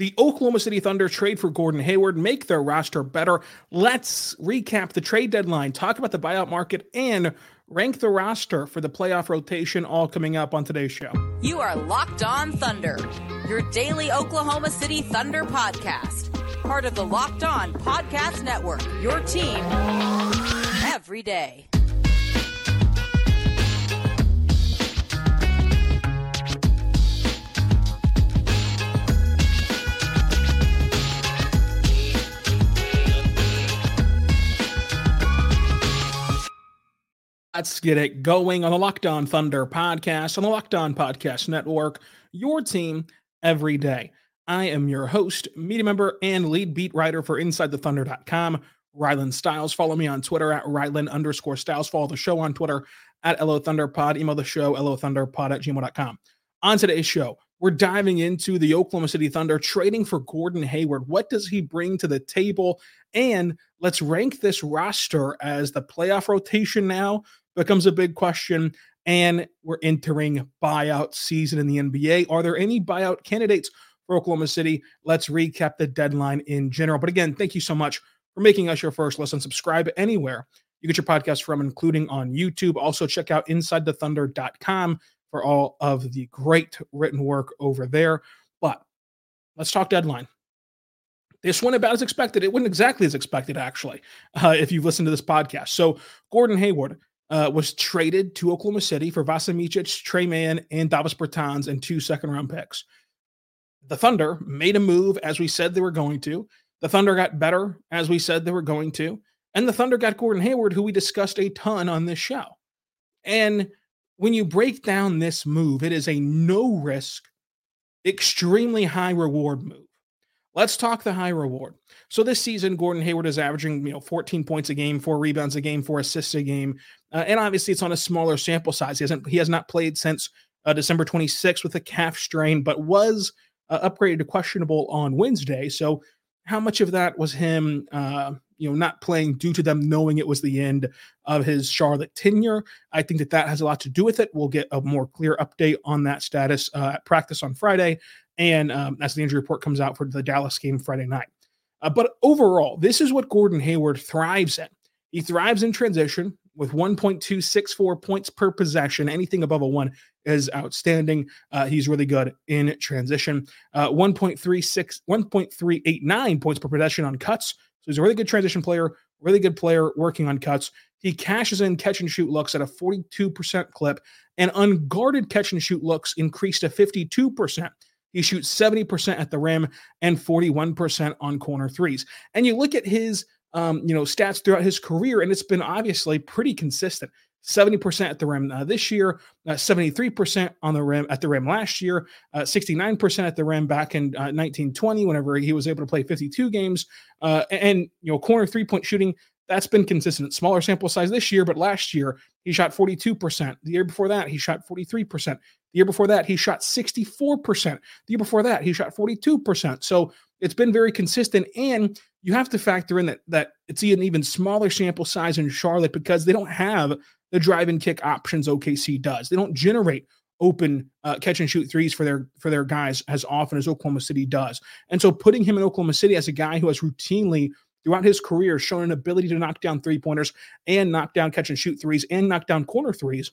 The Oklahoma City Thunder trade for Gordon Hayward, make their roster better. Let's recap the trade deadline, talk about the buyout market, and rank the roster for the playoff rotation, all coming up on today's show. You are Locked On Thunder, your daily Oklahoma City Thunder podcast, part of the Locked On Podcast Network, your team every day. Let's get it going on the Locked On Thunder podcast, on the Locked On Podcast Network, your team every day. I am your host, media member, and lead beat writer for InsideTheThunder.com, Rylan Stiles. Follow me on Twitter at Rylan underscore Stiles. Follow the show on Twitter at LO Thunderpod. Email the show, LOThunderpod at gmail.com. On today's show, we're diving into the Oklahoma City Thunder trading for Gordon Hayward. What does he bring to the table? And let's rank this roster as the playoff rotation now becomes a big question. And we're entering buyout season in the NBA. Are there any buyout candidates for Oklahoma City? Let's recap the deadline in general. But again, thank you so much for making us your first listen. Subscribe anywhere you get your podcast from, including on YouTube. Also, check out InsideTheThunder.com for all of the great written work over there. But let's talk deadline. This went about as expected. It went exactly as expected, actually, uh, if you've listened to this podcast. So, Gordon Hayward uh, was traded to Oklahoma City for Vasa Micic, Tre Mann, and Davis Bertans and two second round picks. The Thunder made a move as we said they were going to. The Thunder got better as we said they were going to. And the Thunder got Gordon Hayward, who we discussed a ton on this show. And when you break down this move, it is a no risk, extremely high reward move. Let's talk the high reward. So this season, Gordon Hayward is averaging, you know, 14 points a game, four rebounds a game, four assists a game, uh, and obviously it's on a smaller sample size. He hasn't he has not played since uh, December 26th with a calf strain, but was uh, upgraded to questionable on Wednesday. So how much of that was him, uh, you know, not playing due to them knowing it was the end of his Charlotte tenure? I think that that has a lot to do with it. We'll get a more clear update on that status uh, at practice on Friday, and um, as the injury report comes out for the Dallas game Friday night. Uh, but overall, this is what Gordon Hayward thrives in. He thrives in transition with 1.264 points per possession. Anything above a one is outstanding. Uh, he's really good in transition. Uh, 1.36, 1.389 points per possession on cuts. So he's a really good transition player, really good player working on cuts. He cashes in catch and shoot looks at a 42% clip, and unguarded catch and shoot looks increased to 52%. He shoots 70% at the rim and 41% on corner threes. And you look at his um, you know, stats throughout his career, and it's been obviously pretty consistent. 70% at the rim uh, this year, uh, 73% on the rim at the rim last year, uh, 69% at the rim back in 1920 uh, whenever he was able to play 52 games. Uh, and, you know, corner three point shooting, that's been consistent. Smaller sample size this year, but last year he shot 42%. The year before that, he shot 43%. The year before that, he shot 64%. The year before that, he shot 42%. So it's been very consistent. And you have to factor in that that it's an even smaller sample size in Charlotte because they don't have the drive and kick options OKC does. They don't generate open uh, catch and shoot threes for their for their guys as often as Oklahoma City does. And so putting him in Oklahoma City as a guy who has routinely throughout his career shown an ability to knock down three pointers and knock down catch and shoot threes and knock down corner threes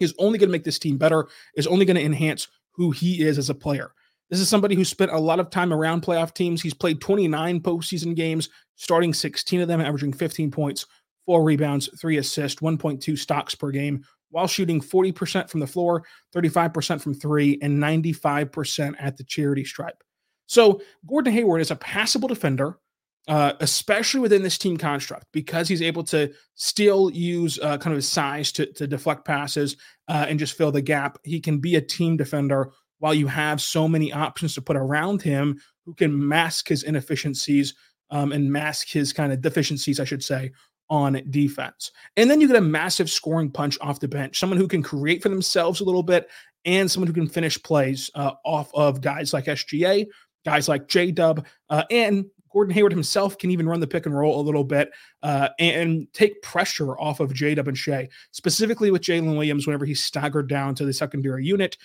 is only going to make this team better, is only going to enhance who he is as a player. This is somebody who spent a lot of time around playoff teams. He's played 29 postseason games, starting 16 of them, averaging 15 points, four rebounds, three assists, 1.2 stocks per game, while shooting 40% from the floor, 35% from three, and 95% at the charity stripe. So Gordon Hayward is a passable defender uh, especially within this team construct, because he's able to still use uh, kind of his size to, to deflect passes uh, and just fill the gap. He can be a team defender while you have so many options to put around him who can mask his inefficiencies um, and mask his kind of deficiencies, I should say, on defense. And then you get a massive scoring punch off the bench, someone who can create for themselves a little bit and someone who can finish plays uh, off of guys like SGA, guys like J Dub, uh, and Gordon Hayward himself can even run the pick and roll a little bit uh, and take pressure off of J Dub and Shai, specifically with Jalen Williams whenever he's staggered down to the secondary unit.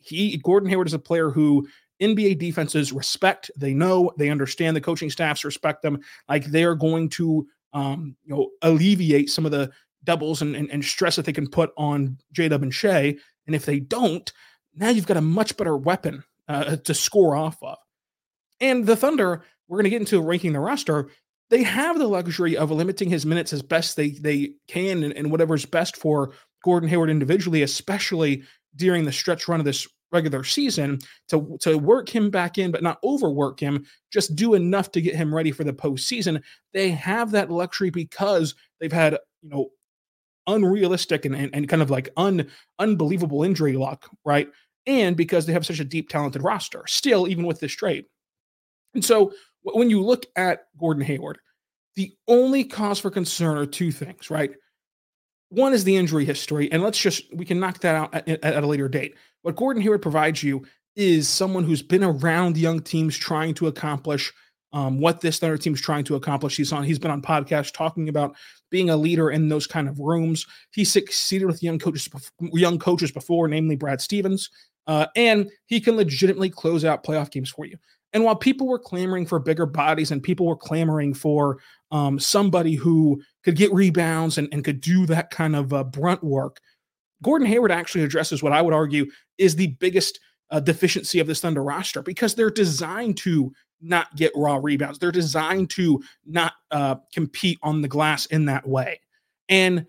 He Gordon Hayward is a player who NBA defenses respect. They know, they understand the coaching staffs respect them. Like they're going to um, you know, alleviate some of the doubles and, and, and stress that they can put on J Dub and Shai. And if they don't, now you've got a much better weapon uh, to score off of. And the Thunder, we're going to get into ranking the roster. They have the luxury of limiting his minutes as best they they can and, and whatever's best for Gordon Hayward individually, especially during the stretch run of this regular season to to work him back in, but not overwork him. Just do enough to get him ready for the postseason. They have that luxury because they've had you know unrealistic and, and, and kind of like un unbelievable injury luck, right? And because they have such a deep, talented roster, still even with this trade. And so when you look at Gordon Hayward, the only cause for concern are two things, right? One is the injury history, and let's just we can knock that out at, at, a later date. What Gordon Hayward provides you is someone who's been around young teams trying to accomplish um, what this Thunder team's trying to accomplish. He's on. He's been on podcasts talking about being a leader in those kind of rooms. He succeeded with young coaches, young coaches before, namely Brad Stevens, uh, and he can legitimately close out playoff games for you. And while people were clamoring for bigger bodies and people were clamoring for um, somebody who could get rebounds and, and could do that kind of uh, brunt work, Gordon Hayward actually addresses what I would argue is the biggest uh, deficiency of this Thunder roster because they're designed to not get raw rebounds. They're designed to not uh, compete on the glass in that way. And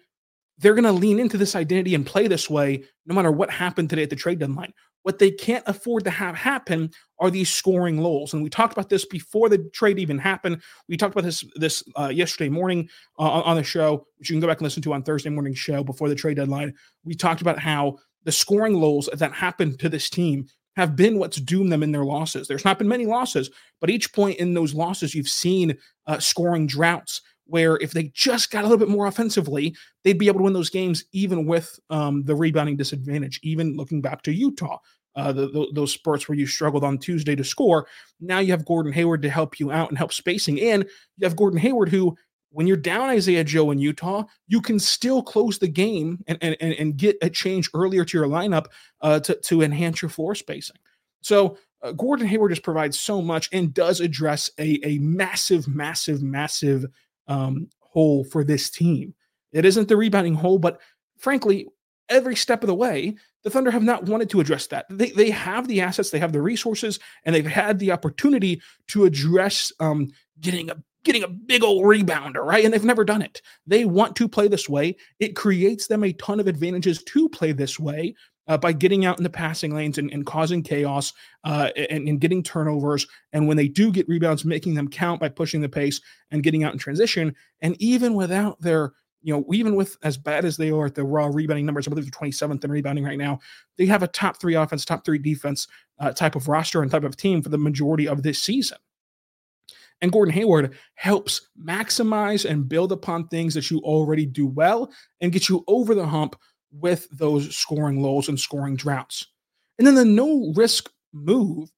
they're going to lean into this identity and play this way no matter what happened today at the trade deadline. What they can't afford to have happen are these scoring lulls. And we talked about this before the trade even happened. We talked about this this uh, yesterday morning uh, on the show, which you can go back and listen to on Thursday morning show before the trade deadline. We talked about how the scoring lulls that happened to this team have been what's doomed them in their losses. There's not been many losses, but each point in those losses, you've seen uh, scoring droughts where if they just got a little bit more offensively, they'd be able to win those games even with um, the rebounding disadvantage. Even looking back to Utah, uh, the, the, those spurts where you struggled on Tuesday to score, now you have Gordon Hayward to help you out and help spacing, and you have Gordon Hayward who. When you're down Isaiah Joe in Utah, you can still close the game and, and, and get a change earlier to your lineup uh, to, to enhance your floor spacing. So uh, Gordon Hayward just provides so much and does address a, a massive, massive, massive um, hole for this team. It isn't the rebounding hole, but frankly, every step of the way, the Thunder have not wanted to address that. They, they have the assets, they have the resources, and they've had the opportunity to address um, getting a getting a big old rebounder, right? And they've never done it. They want to play this way. It creates them a ton of advantages to play this way uh, by getting out in the passing lanes and, and causing chaos uh, and, and, getting turnovers. And when they do get rebounds, making them count by pushing the pace and getting out in transition. And even without their, you know, even with as bad as they are at the raw rebounding numbers, I believe they're 27th in rebounding right now, they have a top three offense, top three defense uh, type of roster and type of team for the majority of this season. And Gordon Hayward helps maximize and build upon things that you already do well and get you over the hump with those scoring lows and scoring droughts. And then the no risk move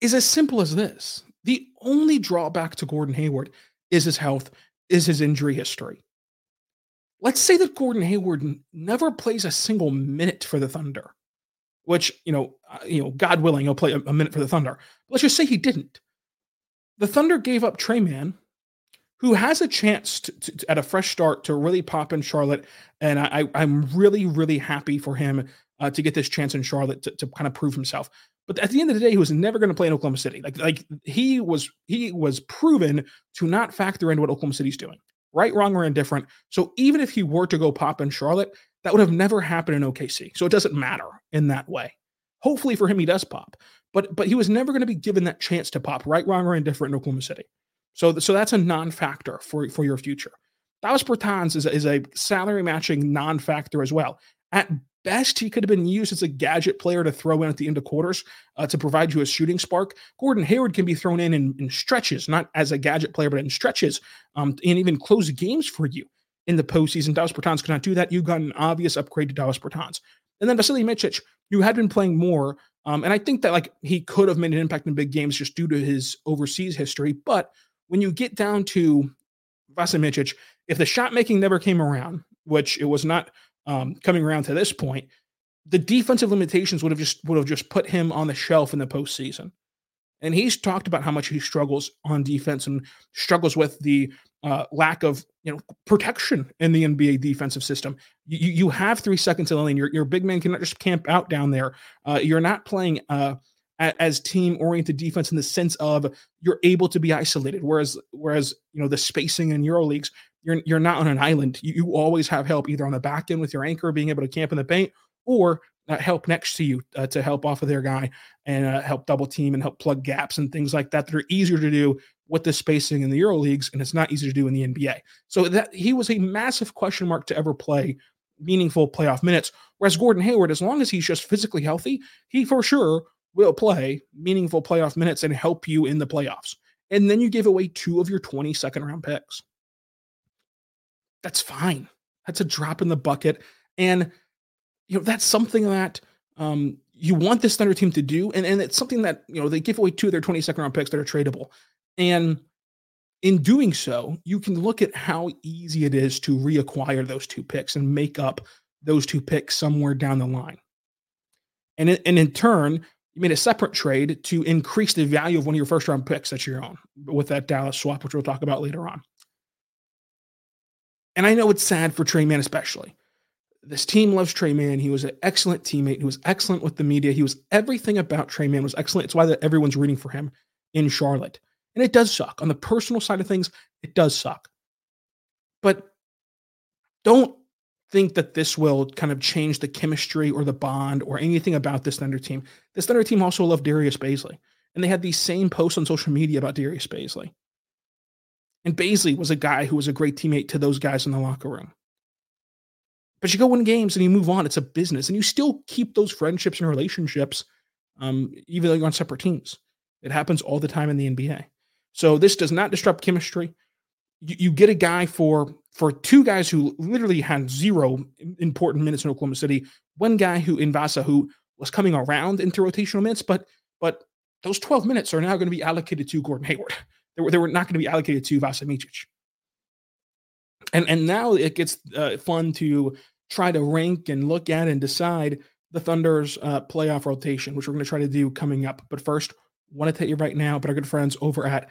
is as simple as this. The only drawback to Gordon Hayward is his health, is his injury history. Let's say that Gordon Hayward never plays a single minute for the Thunder, which, you know, uh, you know, God willing, he'll play a, a minute for the Thunder. Let's just say he didn't. The Thunder gave up Tre Mann, who has a chance to, to, at a fresh start to really pop in Charlotte. And I, am really, really happy for him uh, to get this chance in Charlotte to, to kind of prove himself. But at the end of the day, he was never going to play in Oklahoma City. Like, like he was, he was proven to not factor into what Oklahoma City's doing. Right, wrong, or indifferent. So even if he were to go pop in Charlotte, that would have never happened in OKC. So it doesn't matter in that way. Hopefully for him, he does pop. But but he was never going to be given that chance to pop. Right, wrong, or indifferent in Oklahoma City. So, so that's a non-factor for, for your future. Davis Bertans is is a salary matching non-factor as well. At best, he could have been used as a gadget player to throw in at the end of quarters uh, to provide you a shooting spark. Gordon Hayward can be thrown in, in in, stretches, not as a gadget player, but in stretches, um, and even close games for you in the postseason. Davis Bertans cannot do that. You got an obvious upgrade to Davis Bertans. And then Vasily Micic, who had been playing more, um, and I think that like he could have made an impact in big games just due to his overseas history. But when you get down to Vasily Micic, if the shot making never came around, which it was not um, coming around to this point, the defensive limitations would have just would have just put him on the shelf in the postseason. And he's talked about how much he struggles on defense and struggles with the uh, lack of you know protection in the NBA defensive system. You, you have three seconds in the lane. Your, your big man cannot just camp out down there. Uh, you're not playing uh, as team oriented defense in the sense of you're able to be isolated. Whereas whereas you know the spacing in Euro leagues, you're you're not on an island. You, you always have help either on the back end with your anchor being able to camp in the paint or uh, help next to you uh, to help off of their guy and uh, help double team and help plug gaps and things like that that are easier to do with the spacing in the Euro leagues, and it's not easy to do in the NBA. So that he was a massive question mark to ever play meaningful playoff minutes. Whereas Gordon Hayward, as long as he's just physically healthy, he for sure will play meaningful playoff minutes and help you in the playoffs. And then you give away two of your 20 second round picks. That's fine. That's a drop in the bucket. And you know, that's something that um, you want this Thunder team to do. And, and it's something that, you know, they give away two of their 20 second round picks that are tradable. And in doing so, you can look at how easy it is to reacquire those two picks and make up those two picks somewhere down the line. And in, and in turn, you made a separate trade to increase the value of one of your first round picks that you're on with that Dallas swap, which we'll talk about later on. And I know it's sad for Tre Mann, especially. This team loves Tre Mann. He was an excellent teammate. He was excellent with the media. He was everything about Tre Mann was excellent. It's why that everyone's rooting for him in Charlotte. And it does suck. On the personal side of things, it does suck. But don't think that this will kind of change the chemistry or the bond or anything about this Thunder team. This Thunder team also loved Darius Bazley. And they had these same posts on social media about Darius Bazley. And Bazley was a guy who was a great teammate to those guys in the locker room. But you go win games and you move on. It's a business. And you still keep those friendships and relationships, um, even though you're on separate teams. It happens all the time in the NBA. So this does not disrupt chemistry. You, you, get a guy for for two guys who literally had zero important minutes in Oklahoma City. One guy who in Vasa who was coming around into rotational minutes, but but those 12 minutes are now going to be allocated to Gordon Hayward. They were, they were not going to be allocated to Vasa Micic. And and now it gets uh, fun to try to rank and look at and decide the Thunder's uh, playoff rotation, which we're going to try to do coming up. But first, want to tell you right now, but our good friends over at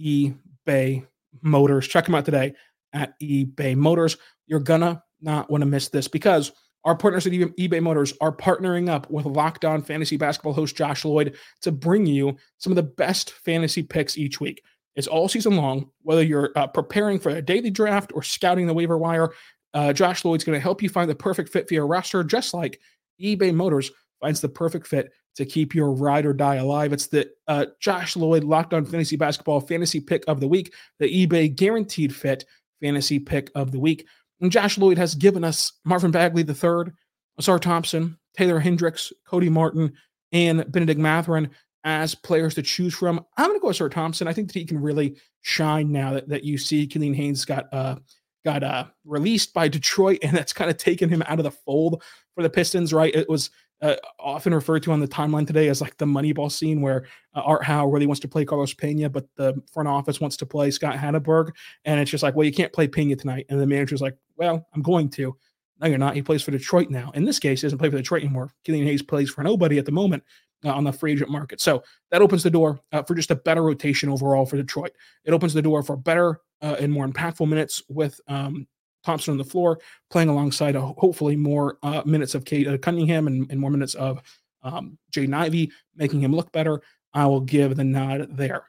eBay Motors. Check them out today at eBay Motors. You're gonna not want to miss this because our partners at eBay Motors are partnering up with Locked On Fantasy Basketball host Josh Lloyd to bring you some of the best fantasy picks each week. It's all season long, whether you're uh, preparing for a daily draft or scouting the waiver wire. Uh, Josh Lloyd's going to help you find the perfect fit for your roster, just like eBay Motors finds the perfect fit to keep your ride or die alive. It's the uh, Josh Lloyd Locked On Fantasy Basketball Fantasy Pick of the Week, the eBay Guaranteed Fit Fantasy Pick of the Week. And Josh Lloyd has given us Marvin Bagley III, Ausar Thompson, Taylor Hendricks, Cody Martin, and Benedict Mathurin as players to choose from. I'm going to go with Thompson. I think that he can really shine now that, that you see Killian Hayes got uh, got uh, released by Detroit, and that's kind of taken him out of the fold for the Pistons. Right? It was uh, often referred to on the timeline today as like the Moneyball scene where uh, Art Howe really wants to play Carlos Pena, but the front office wants to play Scott Hatteberg. And it's just like, well, you can't play Pena tonight. And the manager's like, well, I'm going to. No, you're not. He plays for Detroit now. In this case, he doesn't play for Detroit anymore. Killian Hayes plays for nobody at the moment uh, on the free agent market. So that opens the door uh, for just a better rotation overall for Detroit. It opens the door for better uh, and more impactful minutes with um, Thompson on the floor, playing alongside a, hopefully more uh, minutes of Cade uh, Cunningham and, and, more minutes of um, Jaden making him look better. I will give the nod there.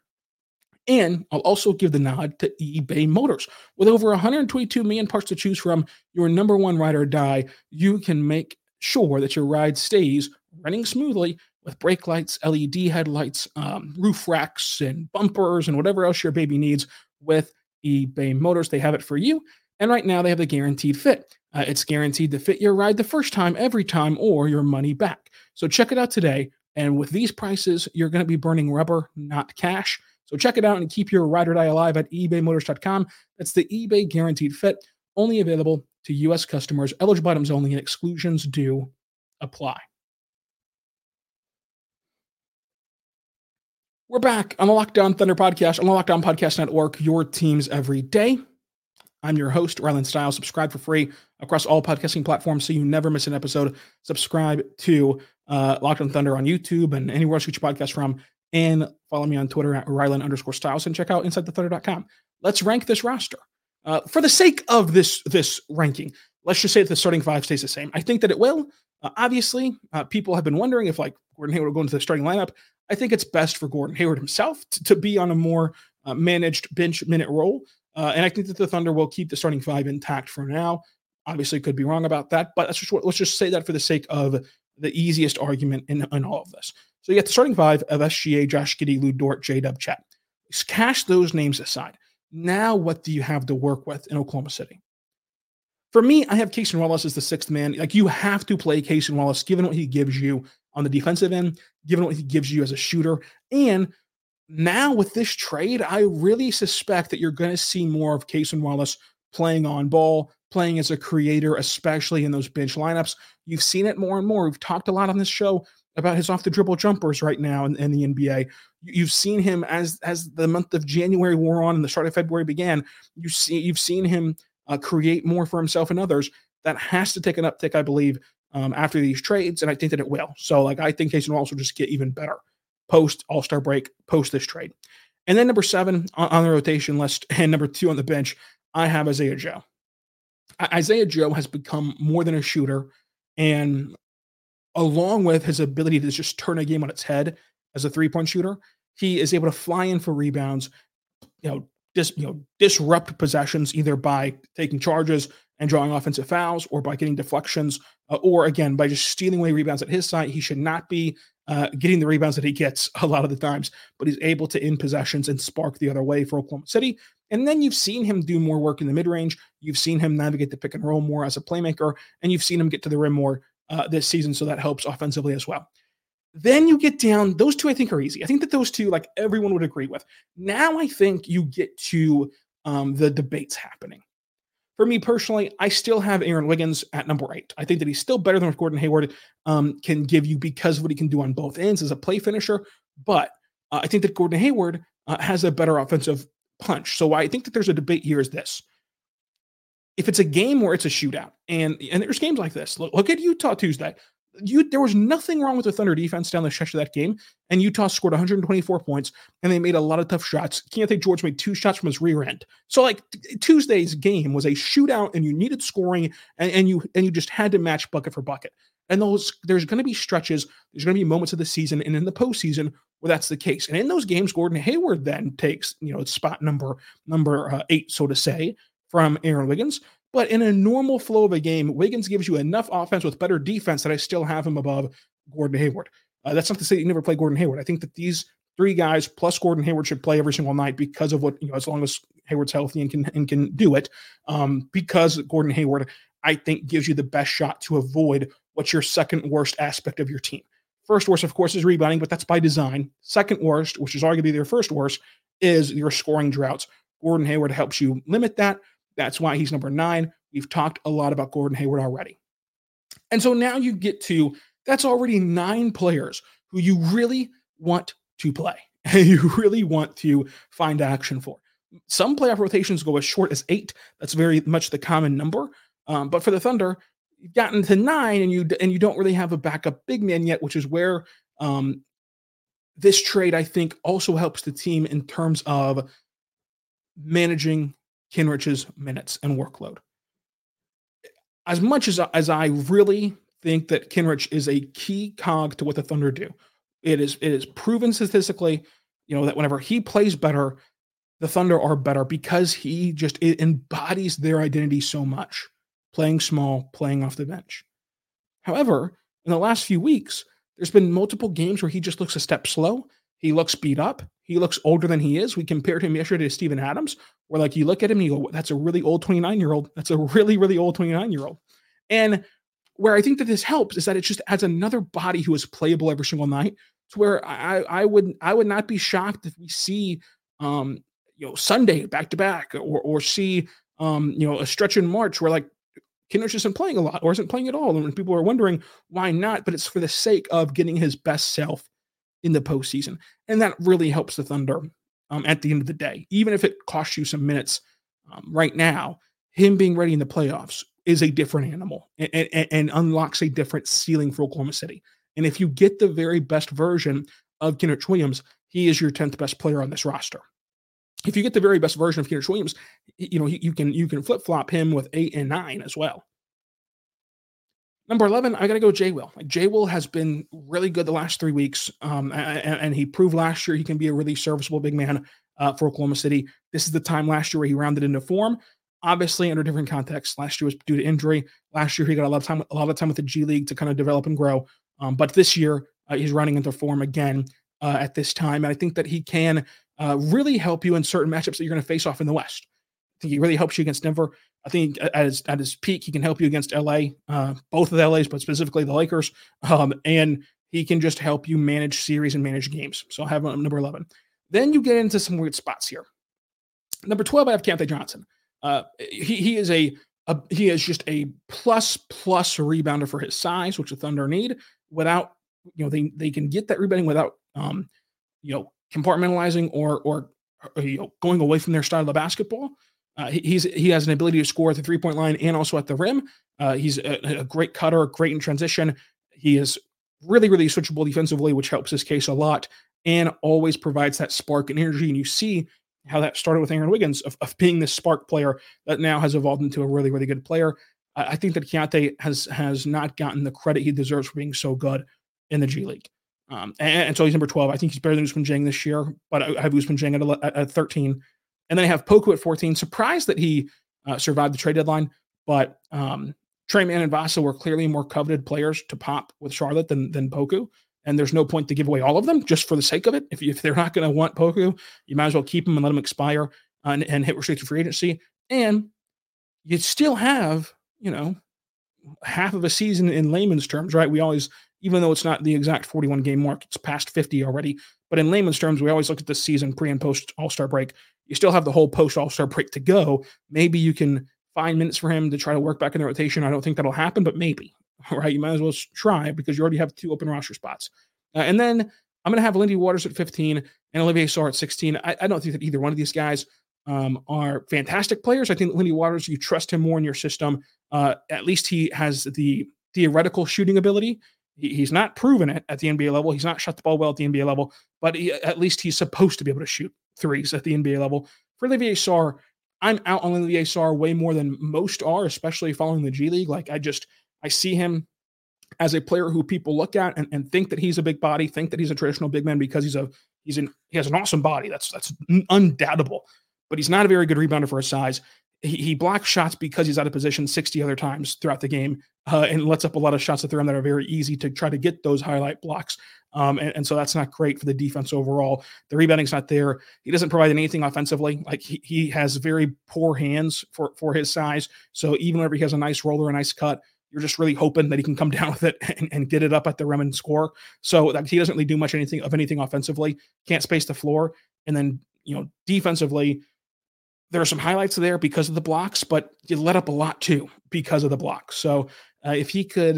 And I'll also give the nod to eBay Motors. With over 122 million parts to choose from, your number one ride or die, you can make sure that your ride stays running smoothly with brake lights, LED headlights, um, roof racks, and bumpers, and whatever else your baby needs with eBay Motors. They have it for you And right now they have the guaranteed fit. Uh, it's guaranteed to fit your ride the first time, every time, or your money back. So check it out today. And with these prices, you're going to be burning rubber, not cash. So check it out and keep your ride or die alive at ebaymotors.com. That's the eBay guaranteed fit, only available to U.S. customers, eligible items only, and exclusions do apply. We're back on the Locked On Thunder podcast on the Locked On Podcast Network, your teams every day. I'm your host, Rylan Stiles. Subscribe for free across all podcasting platforms so you never miss an episode. Subscribe to uh, Locked on Thunder on YouTube and anywhere else you get your podcast from. And follow me on Twitter at Rylan underscore Stiles and check out InsideTheThunder.com. Let's rank this roster. Uh, for the sake of this this ranking, let's just say that the starting five stays the same. I think that it will. Uh, obviously, uh, people have been wondering if like Gordon Hayward will go into the starting lineup. I think it's best for Gordon Hayward himself to, to be on a more uh, managed bench minute role. Uh, and I think that the Thunder will keep the starting five intact for now. Obviously, could be wrong about that, but let's just, let's just say that for the sake of the easiest argument in, in all of this. So you get the starting five of SGA, Josh Giddey, Lu Dort, J Dub, Chet. Cash those names aside. Now, what do you have to work with in Oklahoma City? For me, I have Cason Wallace as the sixth man. Like you have to play Cason Wallace, given what he gives you on the defensive end, given what he gives you as a shooter. And now with this trade, I really suspect that you're going to see more of Cason Wallace playing on ball, playing as a creator, especially in those bench lineups. You've seen it more and more. We've talked a lot on this show about his off the dribble jumpers right now in, in, the NBA. You've seen him as as the month of January wore on and the start of February began. You see, you've seen him uh, create more for himself and others. That has to take an uptick, I believe, um, after these trades, and I think that it will. So, like, I think Cason Wallace will just get even better post All Star break, post this trade. And then number seven on, on the rotation list, and number two on the bench, I have Isaiah Joe. Isaiah Joe has become more than a shooter, and along with his ability to just turn a game on its head as a three point shooter, he is able to fly in for rebounds, you know, dis, you know, disrupt possessions either by taking charges and drawing offensive fouls, or by getting deflections, uh, or again by just stealing away rebounds at his side. He should not be uh, getting the rebounds that he gets a lot of the times, but he's able to in possessions and spark the other way for Oklahoma City. And then you've seen him do more work in the mid range. You've seen him navigate the pick and roll more as a playmaker, and you've seen him get to the rim more uh, this season. So that helps offensively as well. Then you get down, those two I think are easy. I think that those two, like everyone would agree with. Now I think you get to um, the debates happening. For me personally, I still have Aaron Wiggins at number eight. I think that he's still better than what Gordon Hayward um, can give you because of what he can do on both ends as a play finisher. But uh, I think that Gordon Hayward uh, has a better offensive punch. So I think that there's a debate here is this. If it's a game where it's a shootout, and and there's games like this. Look, look at Utah Tuesday. You, there was nothing wrong with the Thunder defense down the stretch of that game, and Utah scored 124 points, and they made a lot of tough shots. Keyonte George made two shots from his rear end. So, like Tuesday's game was a shootout, and you needed scoring, and, and you and you just had to match bucket for bucket. And those there's going to be stretches, there's going to be moments of the season, and in the postseason where that's the case. And in those games, Gordon Hayward then takes you know spot number number uh, eight, so to say, from Aaron Wiggins. But in a normal flow of a game, Wiggins gives you enough offense with better defense that I still have him above Gordon Hayward. Uh, that's not to say you never play Gordon Hayward. I think that these three guys plus Gordon Hayward should play every single night because of what you know, as long as Hayward's healthy and can and can do it. Um, because Gordon Hayward, I think, gives you the best shot to avoid what's your second worst aspect of your team. First worst, of course, is rebounding, but that's by design. Second worst, which is arguably their first worst, is your scoring droughts. Gordon Hayward helps you limit that. That's why he's number nine. We've talked a lot about Gordon Hayward already. And so now you get to that's already nine players who you really want to play and you really want to find action for. Some playoff rotations go as short as eight. That's very much the common number. Um, but for the Thunder, you've gotten to nine and you and you don't really have a backup big man yet, which is where um, this trade I think also helps the team in terms of managing Kenrich's minutes and workload. As much as as I really think that Kenrich is a key cog to what the Thunder do, it is it is proven statistically, you know, that whenever he plays better, the Thunder are better because he just embodies their identity so much playing small, playing off the bench. However, in the last few weeks, there's been multiple games where he just looks a step slow. He looks beat up. He looks older than he is. We compared him yesterday to Steven Adams, where like you look at him, you go, that's a really old 29 year old. That's a really, really old 29 year old. And where I think that this helps is that it just adds another body who is playable every single night to where I, I would I would not be shocked if we see um you know Sunday back to back or or see um you know a stretch in March where like Kenrich isn't playing a lot or isn't playing at all. And people are wondering why not, but it's for the sake of getting his best self in the postseason. And that really helps the Thunder um, at the end of the day. Even if it costs you some minutes um, right now, him being ready in the playoffs is a different animal and, and, and, unlocks a different ceiling for Oklahoma City. And if you get the very best version of Kenrich Williams, he is your 10th best player on this roster if you get the very best version of Kenrich Williams, you know you can you can flip flop him with eight and nine as well. Number eleven, I got to go Jay Will. Like Jay Will has been really good the last three weeks, um, and, and, he proved last year he can be a really serviceable big man uh, for Oklahoma City. This is the time last year where he rounded into form. Obviously, under different contexts. Last year was due to injury. Last year he got a lot of time, a lot of time with the G League to kind of develop and grow. Um, but this year uh, he's running into form again uh, at this time, and I think that he can uh, really help you in certain matchups that you're going to face off in the West. Think he really helps you against Denver. I think at his, at his peak, he can help you against LA, uh, both of the LAs, but specifically the Lakers. Um, and he can just help you manage series and manage games. So I have number 11. Then you get into some weird spots here. Number 12, I have Keyontae Johnson. Uh, he, he is a, a, he is just a plus plus rebounder for his size, which the Thunder need. Without you know they they can get that rebounding without um you know compartmentalizing or or, or you know, going away from their style of basketball. Uh, he, he's he has an ability to score at the three point line and also at the rim. Uh, he's a, a, great cutter, great in transition. He is really really switchable defensively, which helps his case a lot, and always provides that spark and energy. And you see how that started with Aaron Wiggins of, of being this spark player that now has evolved into a really really good player. I, I think that Keyontae has has not gotten the credit he deserves for being so good in the G League. Um, and, and, so he's number 12. I think he's better than Ousmane Dieng this year, but I have Ousmane Dieng at, at, 13. And then I have Poku at 14. Surprised that he uh, survived the trade deadline, but um, Tre Mann and Vasa were clearly more coveted players to pop with Charlotte than, than Poku. And there's no point to give away all of them just for the sake of it. If, if they're not going to want Poku, you might as well keep them and let them expire and, and hit restricted free agency. And you still have, you know, half of a season in layman's terms, right? We always even though it's not the exact 41 game mark, it's past 50 already. But in layman's terms, we always look at the season pre and post All Star break. You still have the whole post All Star break to go. Maybe you can find minutes for him to try to work back in the rotation. I don't think that'll happen, but maybe. Right? You might as well try because you already have two open roster spots. Uh, and then I'm going to have Lindy Waters at 15 and Olivier Sarr at 16. I, I, don't think that either one of these guys um, are fantastic players. I think Lindy Waters, you trust him more in your system. Uh, at least he has the theoretical shooting ability he, he's not proven it at the NBA level. He's not shot the ball well at the NBA level, but he, at least he's supposed to be able to shoot threes at the NBA level. For Olivier Sarr, I'm out on Olivier Sarr way more than most are, especially following the G League. Like I just I see him as a player who people look at and, and think that he's a big body, think that he's a traditional big man because he's a he's an he has an awesome body. That's that's undoubtable. But he's not a very good rebounder for his size he, he blocks shots because he's out of position 60 other times throughout the game uh, and lets up a lot of shots at the rim that are very easy to try to get those highlight blocks. Um, and, and, so that's not great for the defense overall. The rebounding's not there. He doesn't provide anything offensively. Like he, he has very poor hands for, for his size. So even whenever he has a nice roller, a nice cut, you're just really hoping that he can come down with it and, and get it up at the rim and score. So like, he doesn't really do much anything of anything offensively. Can't space the floor. And then, you know, defensively, there are some highlights there because of the blocks, but you let up a lot too because of the blocks. So uh, if he could,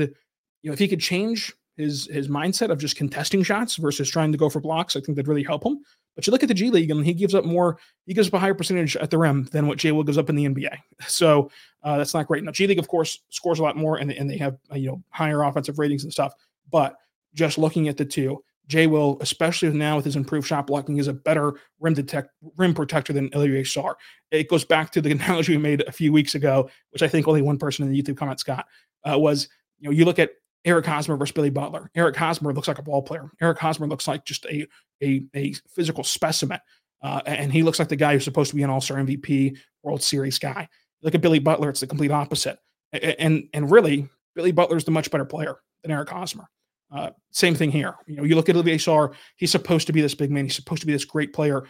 you know, if he could change his his mindset of just contesting shots versus trying to go for blocks, I think that'd really help him. But you look at the G League and he gives up more, he gives up a higher percentage at the rim than what Jay Will gives up in the NBA. So uh, that's not great. Now G League, of course, scores a lot more and, and they have uh, you know higher offensive ratings and stuff. But just looking at the two, Jay Will, especially now with his improved shot blocking, is a better rim detect rim protector than Olivier Sarr. It goes back to the analogy we made a few weeks ago, which I think only one person in the YouTube comments got, uh, was you know, you look at Eric Hosmer versus Billy Butler. Eric Hosmer looks like a ball player. Eric Hosmer looks like just a a, a physical specimen. Uh, and he looks like the guy who's supposed to be an all-star MVP, World Series guy. Look at Billy Butler, it's the complete opposite. And and really, Billy Butler is the much better player than Eric Hosmer. Uh, same thing here. You know, you look at Olivier Sarr, he's supposed to be this big man. He's supposed to be this great player.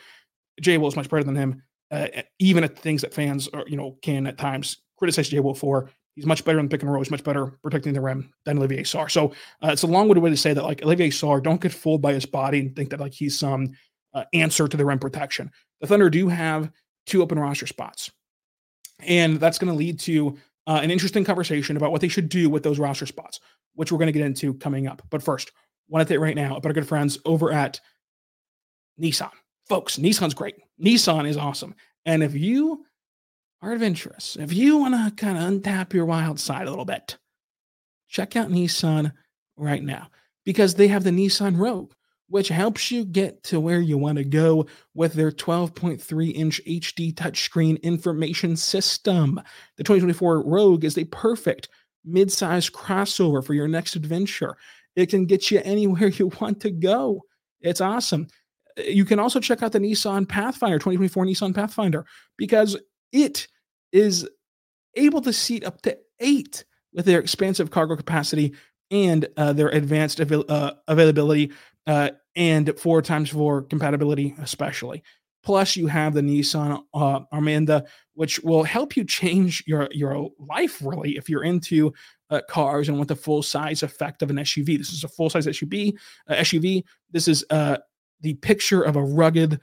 Jay Will is much better than him, uh, even at things that fans are, you know, can at times criticize Jay Will for. He's much better in pick and roll. He's much better protecting the rim than Olivier Sarr. So uh, it's a long-winded way to say that, like Olivier Sarr, don't get fooled by his body and think that like he's some uh, answer to the rim protection. The Thunder do have two open roster spots, and that's going to lead to uh, an interesting conversation about what they should do with those roster spots, which we're going to get into coming up. But first, want to tell right now about our good friends over at Nissan. Folks, Nissan's great. Nissan is awesome. And if you are adventurous, if you want to kind of untap your wild side a little bit, check out Nissan right now because they have the Nissan Rogue, which helps you get to where you want to go with their 12.3 inch HD touchscreen information system. The 2024 Rogue is a perfect mid-size crossover for your next adventure. It can get you anywhere you want to go. It's awesome. You can also check out the Nissan Pathfinder, 2024 Nissan Pathfinder, because it is able to seat up to eight with their expansive cargo capacity and uh, their advanced avail- uh, availability uh, and four times four compatibility, especially. Plus, you have the Nissan uh, Armada, which will help you change your your life really if you're into uh, cars and want the full size effect of an SUV. This is a full size SUV. Uh, SUV. This is uh, the picture of a rugged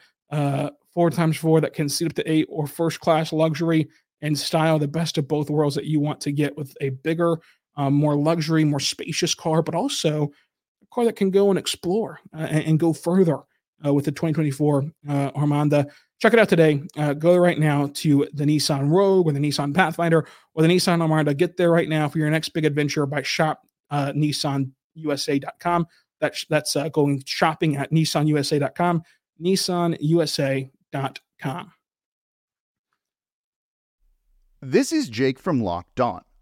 four times four that can seat up to eight or first class luxury and style, the best of both worlds that you want to get with a bigger, um, more luxury, more spacious car, but also car that can go and explore uh, and, and, go further uh, with the 2024 uh, Armada. Check it out today. Uh, go right now to the Nissan Rogue or the Nissan Pathfinder or the Nissan Armada. Get there right now for your next big adventure by shop uh, nissanusa.com. That's, that's uh, going shopping at nissanusa.com, nissanusa.com. This is Jake from Locked On.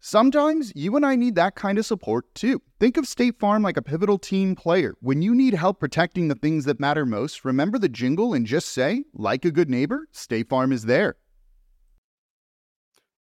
Sometimes you and I need that kind of support too. Think of State Farm like a pivotal team player. When you need help protecting the things that matter most, remember the jingle and just say, like a good neighbor, State Farm is there.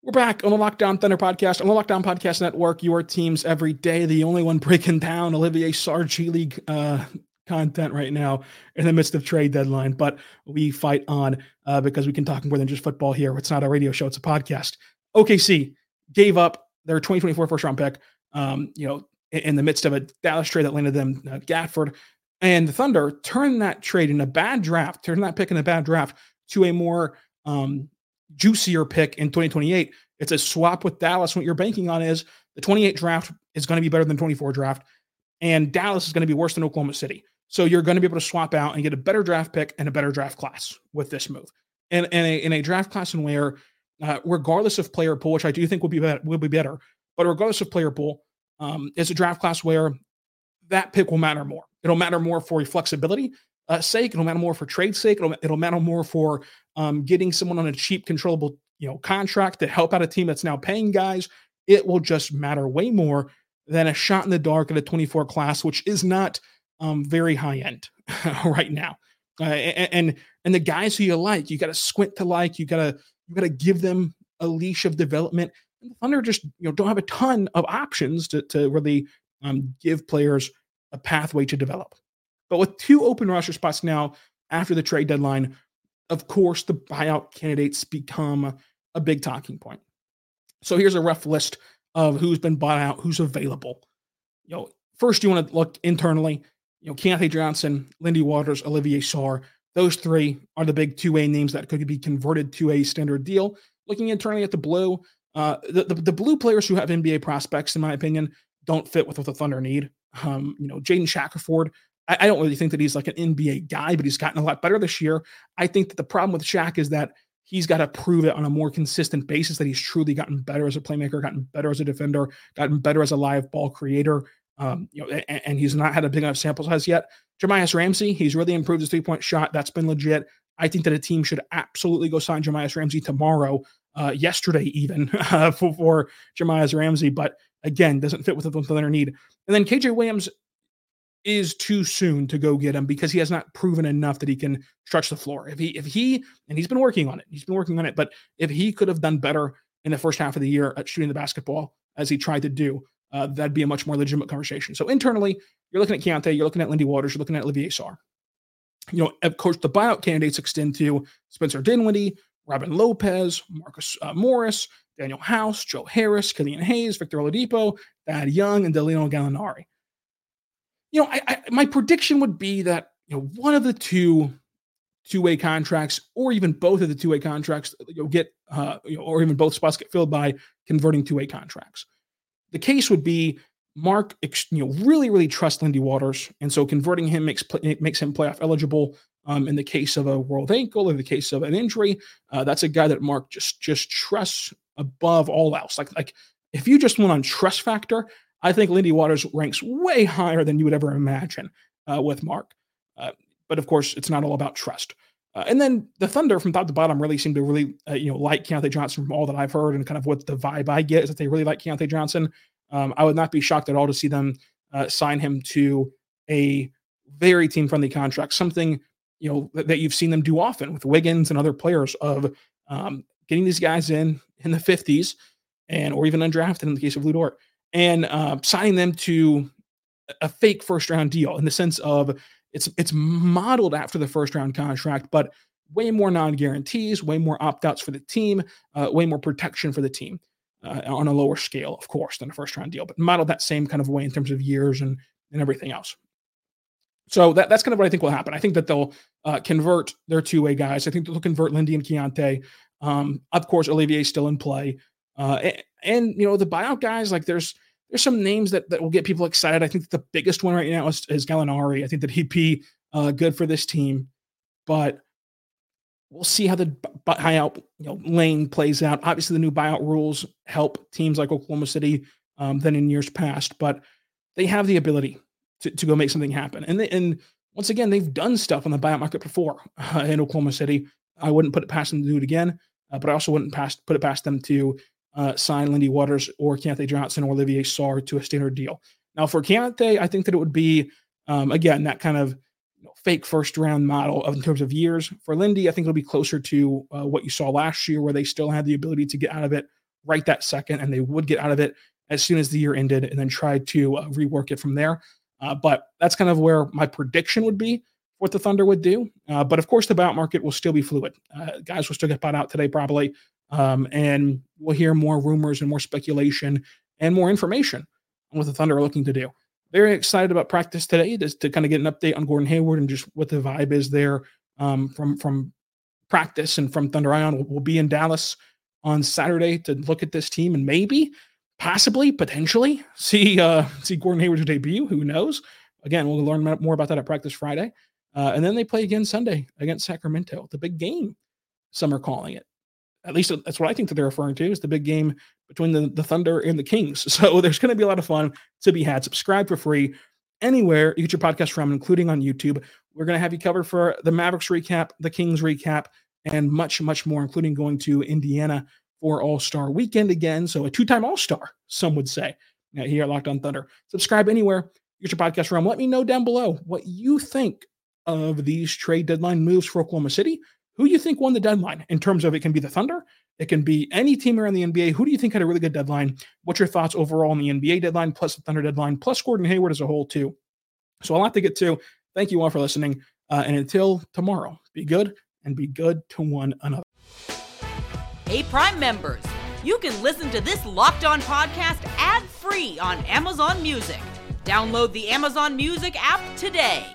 We're back on the Locked On Thunder podcast, on the Locked On Podcast Network, your teams every day. The only one breaking down Olivier Sarr G League uh, content right now in the midst of trade deadline, but we fight on uh, because we can talk more than just football here. It's not a radio show, it's a podcast. OKC gave up their 2024 first round pick, um, you know, in, in, the midst of a Dallas trade that landed them uh, Gafford. And the Thunder turned that trade in a bad draft, turned that pick in a bad draft to a more um, juicier pick in 2028. It's a swap with Dallas. What you're banking on is the 28 draft is going to be better than 24 draft, and Dallas is going to be worse than Oklahoma City. So you're going to be able to swap out and get a better draft pick and a better draft class with this move. And, and a, in a draft class in where uh, regardless of player pool, which I do think will be better, will be better. But regardless of player pool, um, it's a draft class where that pick will matter more. It'll matter more for your flexibility uh, sake. It'll matter more for trade sake. It'll, it'll matter more for um, getting someone on a cheap, controllable, you know, contract to help out a team that's now paying guys. It will just matter way more than a shot in the dark at a 24 class, which is not um, very high end right now. Uh, and, and and the guys who you like, you got to squint to like. You got to got to give them a leash of development. And the Thunder just you know don't have a ton of options to to really um, give players a pathway to develop. But with two open roster spots now after the trade deadline, of course the buyout candidates become a big talking point. So here's a rough list of who's been bought out, who's available. You know, first you want to look internally. You know, Keyontae Johnson, Lindy Waters, Olivier Sarr. Those three are the big two-way names that could be converted to a standard deal. Looking internally at the blue, Uh, the, the, the blue players who have NBA prospects, in my opinion, don't fit with what the Thunder need. Um, you know, Jaden Shackelford. I, I, don't really think that he's like an NBA guy, but he's gotten a lot better this year. I think that the problem with Shaq is that he's got to prove it on a more consistent basis that he's truly gotten better as a playmaker, gotten better as a defender, gotten better as a live ball creator. Um, you know, and, and, he's not had a big enough sample size yet. Jahmi'us Ramsey, he's really improved his three point shot. That's been legit. I think that a team should absolutely go sign Jahmi'us Ramsey tomorrow, uh, yesterday even uh, for, for Ramsey. But again, doesn't fit with the Thunder need. And then KJ Williams is too soon to go get him because he has not proven enough that he can stretch the floor. If he if he and he's been working on it, he's been working on it, but if he could have done better in the first half of the year at shooting the basketball as he tried to do, uh, that'd be a much more legitimate conversation. So internally, you're looking at Keyontae, you're looking at Lindy Waters, you're looking at Olivier Sarr. You know, of course, the buyout candidates extend to Spencer Dinwiddie, Robin Lopez, Marcus uh, Morris, Danuel House, Joe Harris, Killian Hayes, Victor Oladipo, Thad Young, and Danilo Gallinari you know, I, I, my prediction would be that you know one of the two two-way contracts, or even both of the two-way contracts, you'll get, uh, you know, or even both spots get filled by converting two-way contracts. The case would be Mark, you know, really, really trusts Lindy Waters, and so converting him makes makes him playoff eligible. Um, in the case of a world ankle, in the case of an injury, uh, that's a guy that Mark just just trusts above all else. Like like if you just went on trust factor, I think Lindy Waters ranks way higher than you would ever imagine uh, with Mark. Uh, but of course, it's not all about trust. Uh, and then the Thunder, from top to bottom, really seem to really, uh, you know, like Keyontae Johnson from all that I've heard, and kind of what the vibe I get is that they really like Keyontae Johnson. Um, I would not be shocked at all to see them uh, sign him to a very team-friendly contract, something you know that, that, you've seen them do often with Wiggins and other players of um, getting these guys in in the 50s and or even undrafted in the case of Lu Dort and uh, signing them to a fake first round deal in the sense of it's it's modeled after the first round contract, but way more non guarantees, way more opt outs for the team, uh, way more protection for the team uh, on a lower scale, of course, than a first round deal, but modeled that same kind of way in terms of years and and everything else. So that, that's kind of what I think will happen. I think that they'll uh, convert their two way guys. I think they'll convert Lindy and Keyontae. Um, of course, Olivier still in play. Uh, and, and, you know the buyout guys, like there's there's some names that, that will get people excited. I think the biggest one right now is, is Gallinari. I think that he'd be uh, good for this team, but we'll see how the buyout you know, lane plays out. Obviously, the new buyout rules help teams like Oklahoma City um, than in years past, but they have the ability to, to go make something happen. And they, and once again, they've done stuff on the buyout market before uh, in Oklahoma City. I wouldn't put it past them to do it again, uh, but I also wouldn't past, put it past them to uh, sign Lindy Waters or Keyontae Johnson or Olivier Sarr to a standard deal. Now, for Keyontae, I think that it would be, um, again, that kind of you know, fake first round model of, in terms of years. For Lindy, I think it'll be closer to uh, what you saw last year, where they still had the ability to get out of it right that second, and they would get out of it as soon as the year ended and then try to uh, rework it from there. Uh, but that's kind of where my prediction would be what the Thunder would do. Uh, but of course, the buyout market will still be fluid. Uh, guys will still get bought out today, probably. Um, and we'll hear more rumors and more speculation and more information on what the Thunder are looking to do. Very excited about practice today just to kind of get an update on Gordon Hayward and just what the vibe is there um, from from practice and from Thunder Ion. We'll, we'll be in Dallas on Saturday to look at this team and maybe, possibly, potentially see uh, see Gordon Hayward's debut. Who knows? Again, we'll learn more about that at practice Friday. Uh, and then they play again Sunday against Sacramento. The big game, some are calling it at least uh, that's what I think that they're referring to is the big game between the, the Thunder and the Kings. So there's going to be a lot of fun to be had. Subscribe for free anywhere you get your podcast from, including on YouTube. We're going to have you covered for the Mavericks recap, the Kings recap, and much, much more, including going to Indiana for All Star weekend again. So a two time All Star, some would say, here at Locked on Thunder. Subscribe anywhere you get your podcast from. Let me know down below what you think of these trade deadline moves for Oklahoma City. Who do you think won the deadline in terms of it can be the Thunder? It can be any team around the NBA. Who do you think had a really good deadline? What's your thoughts overall on the NBA deadline, plus the Thunder deadline, plus Gordon Hayward as a whole, too? So a lot to get to. Thank you all for listening. Uh, and until tomorrow, be good and be good to one another. Hey, Prime members, you can listen to this locked on podcast ad free on Amazon Music. Download the Amazon Music app today.